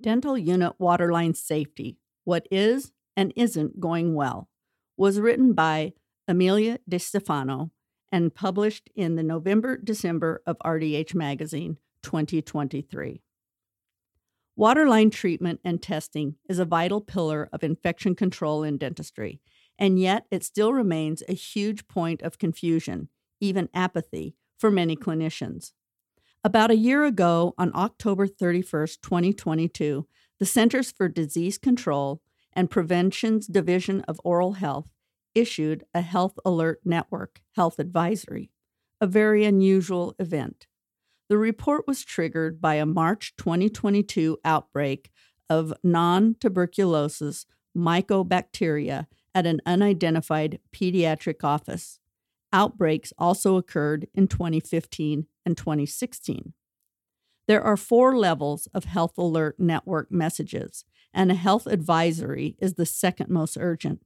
Dental Unit Waterline Safety What Is and Isn't Going Well was written by Amelia DeStefano and published in the November December of RDH Magazine 2023. Waterline treatment and testing is a vital pillar of infection control in dentistry, and yet it still remains a huge point of confusion, even apathy, for many clinicians. About a year ago, on October 31st, 2022, the Centers for Disease Control and Prevention's Division of Oral Health issued a Health Alert Network health advisory, a very unusual event. The report was triggered by a March 2022 outbreak of non tuberculosis mycobacteria at an unidentified pediatric office. Outbreaks also occurred in 2015 and 2016. There are four levels of Health Alert Network messages, and a health advisory is the second most urgent.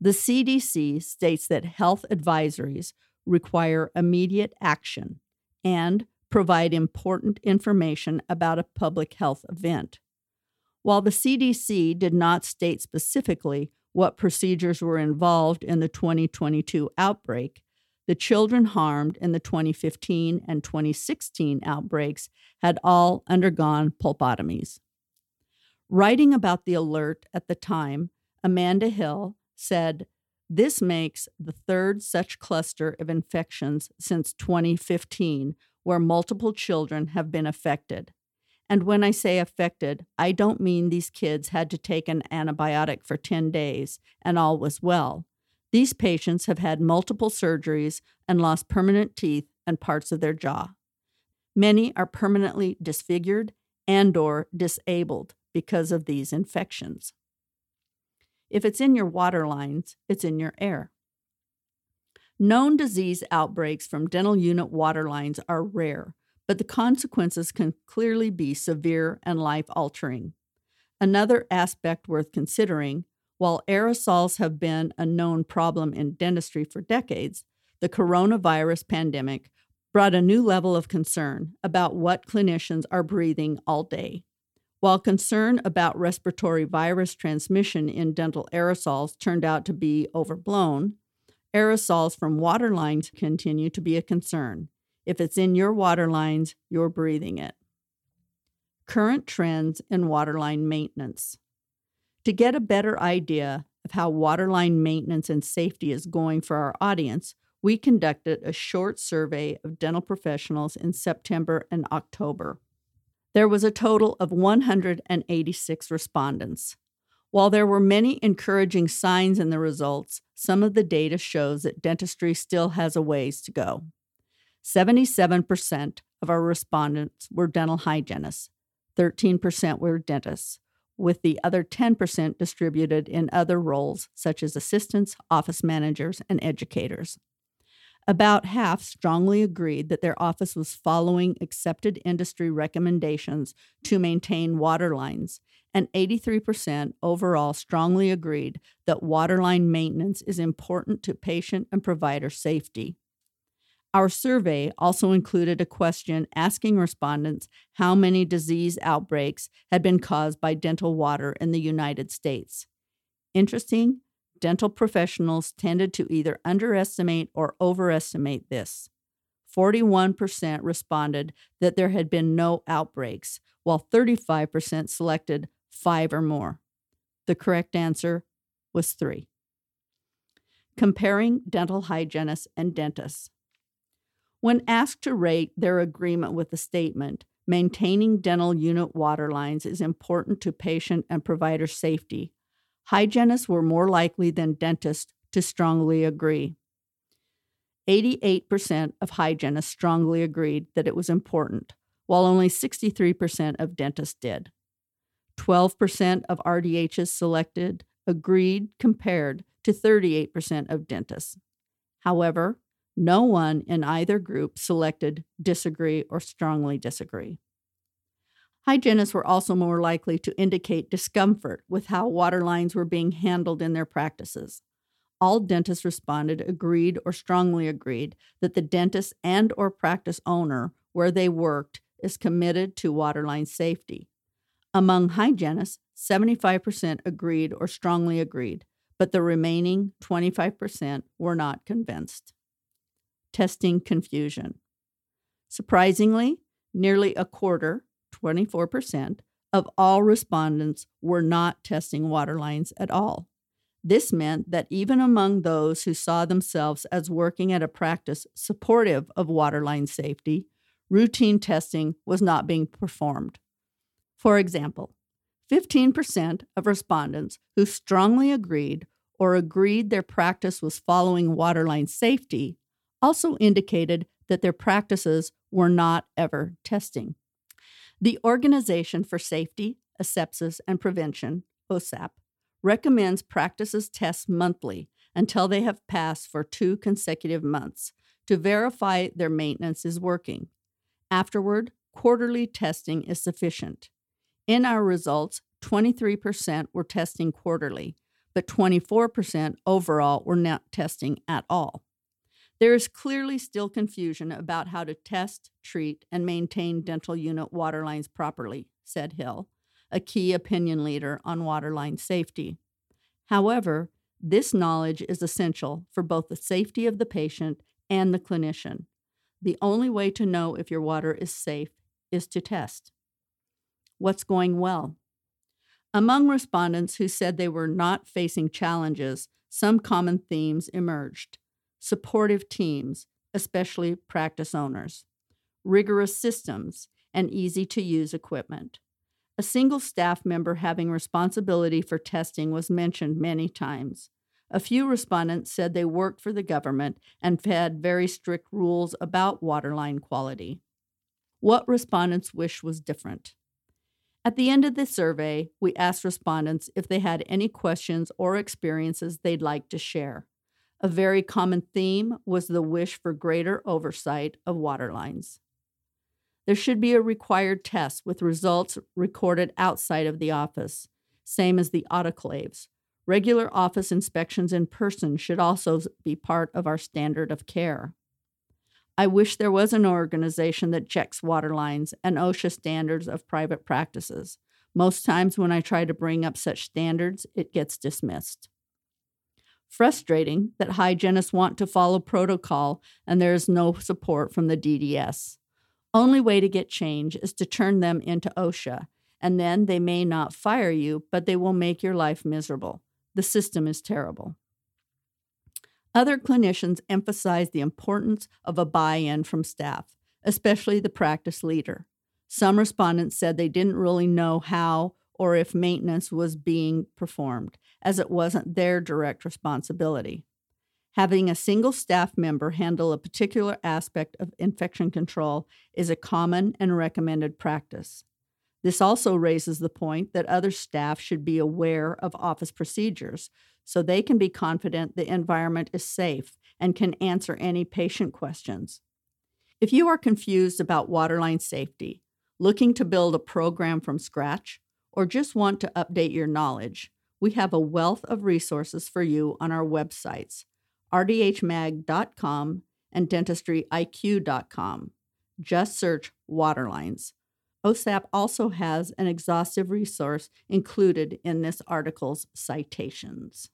The CDC states that health advisories require immediate action and provide important information about a public health event. While the CDC did not state specifically what procedures were involved in the 2022 outbreak, the children harmed in the 2015 and 2016 outbreaks had all undergone pulpotomies. Writing about the alert at the time, Amanda Hill said, This makes the third such cluster of infections since 2015 where multiple children have been affected. And when I say affected, I don't mean these kids had to take an antibiotic for 10 days and all was well. These patients have had multiple surgeries and lost permanent teeth and parts of their jaw. Many are permanently disfigured and or disabled because of these infections. If it's in your water lines, it's in your air. Known disease outbreaks from dental unit water lines are rare, but the consequences can clearly be severe and life altering. Another aspect worth considering while aerosols have been a known problem in dentistry for decades, the coronavirus pandemic brought a new level of concern about what clinicians are breathing all day. While concern about respiratory virus transmission in dental aerosols turned out to be overblown, aerosols from water lines continue to be a concern. If it's in your water lines, you're breathing it. Current trends in waterline maintenance. To get a better idea of how waterline maintenance and safety is going for our audience, we conducted a short survey of dental professionals in September and October. There was a total of 186 respondents. While there were many encouraging signs in the results, some of the data shows that dentistry still has a ways to go. 77% of our respondents were dental hygienists, 13% were dentists, with the other 10% distributed in other roles such as assistants, office managers, and educators. About half strongly agreed that their office was following accepted industry recommendations to maintain water lines, and 83% overall strongly agreed that waterline maintenance is important to patient and provider safety. Our survey also included a question asking respondents how many disease outbreaks had been caused by dental water in the United States. Interesting, dental professionals tended to either underestimate or overestimate this. 41% responded that there had been no outbreaks, while 35% selected five or more. The correct answer was three. Comparing dental hygienists and dentists. When asked to rate their agreement with the statement, maintaining dental unit water lines is important to patient and provider safety, hygienists were more likely than dentists to strongly agree. 88% of hygienists strongly agreed that it was important, while only 63% of dentists did. 12% of RDHs selected agreed compared to 38% of dentists. However, no one in either group selected disagree or strongly disagree. Hygienists were also more likely to indicate discomfort with how water lines were being handled in their practices. All dentists responded agreed or strongly agreed that the dentist and or practice owner where they worked is committed to waterline safety. Among hygienists, 75% agreed or strongly agreed, but the remaining 25% were not convinced. Testing confusion. Surprisingly, nearly a quarter, 24%, of all respondents were not testing water lines at all. This meant that even among those who saw themselves as working at a practice supportive of waterline safety, routine testing was not being performed. For example, 15% of respondents who strongly agreed or agreed their practice was following waterline safety also indicated that their practices were not ever testing. The Organization for Safety, Asepsis, and Prevention, OSAP, recommends practices test monthly until they have passed for two consecutive months to verify their maintenance is working. Afterward, quarterly testing is sufficient. In our results, 23% were testing quarterly, but 24% overall were not testing at all. There is clearly still confusion about how to test, treat, and maintain dental unit water lines properly, said Hill, a key opinion leader on waterline safety. However, this knowledge is essential for both the safety of the patient and the clinician. The only way to know if your water is safe is to test. What's going well? Among respondents who said they were not facing challenges, some common themes emerged supportive teams, especially practice owners, rigorous systems, and easy to use equipment. A single staff member having responsibility for testing was mentioned many times. A few respondents said they worked for the government and had very strict rules about waterline quality. What respondents wish was different. At the end of the survey, we asked respondents if they had any questions or experiences they'd like to share. A very common theme was the wish for greater oversight of water lines. There should be a required test with results recorded outside of the office, same as the autoclaves. Regular office inspections in person should also be part of our standard of care. I wish there was an organization that checks water lines and OSHA standards of private practices. Most times, when I try to bring up such standards, it gets dismissed. Frustrating that hygienists want to follow protocol and there is no support from the DDS. Only way to get change is to turn them into OSHA, and then they may not fire you, but they will make your life miserable. The system is terrible. Other clinicians emphasize the importance of a buy in from staff, especially the practice leader. Some respondents said they didn't really know how or if maintenance was being performed, as it wasn't their direct responsibility. Having a single staff member handle a particular aspect of infection control is a common and recommended practice. This also raises the point that other staff should be aware of office procedures so they can be confident the environment is safe and can answer any patient questions. If you are confused about waterline safety, looking to build a program from scratch, or just want to update your knowledge, we have a wealth of resources for you on our websites, rdhmag.com and dentistryiq.com. Just search Waterlines. OSAP also has an exhaustive resource included in this article's citations.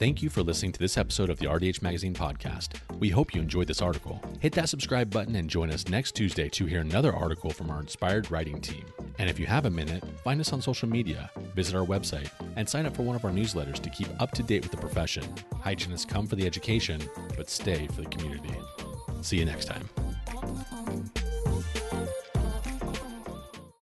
Thank you for listening to this episode of the RDH Magazine podcast. We hope you enjoyed this article. Hit that subscribe button and join us next Tuesday to hear another article from our inspired writing team. And if you have a minute, find us on social media, visit our website, and sign up for one of our newsletters to keep up to date with the profession. Hygienists come for the education, but stay for the community. See you next time.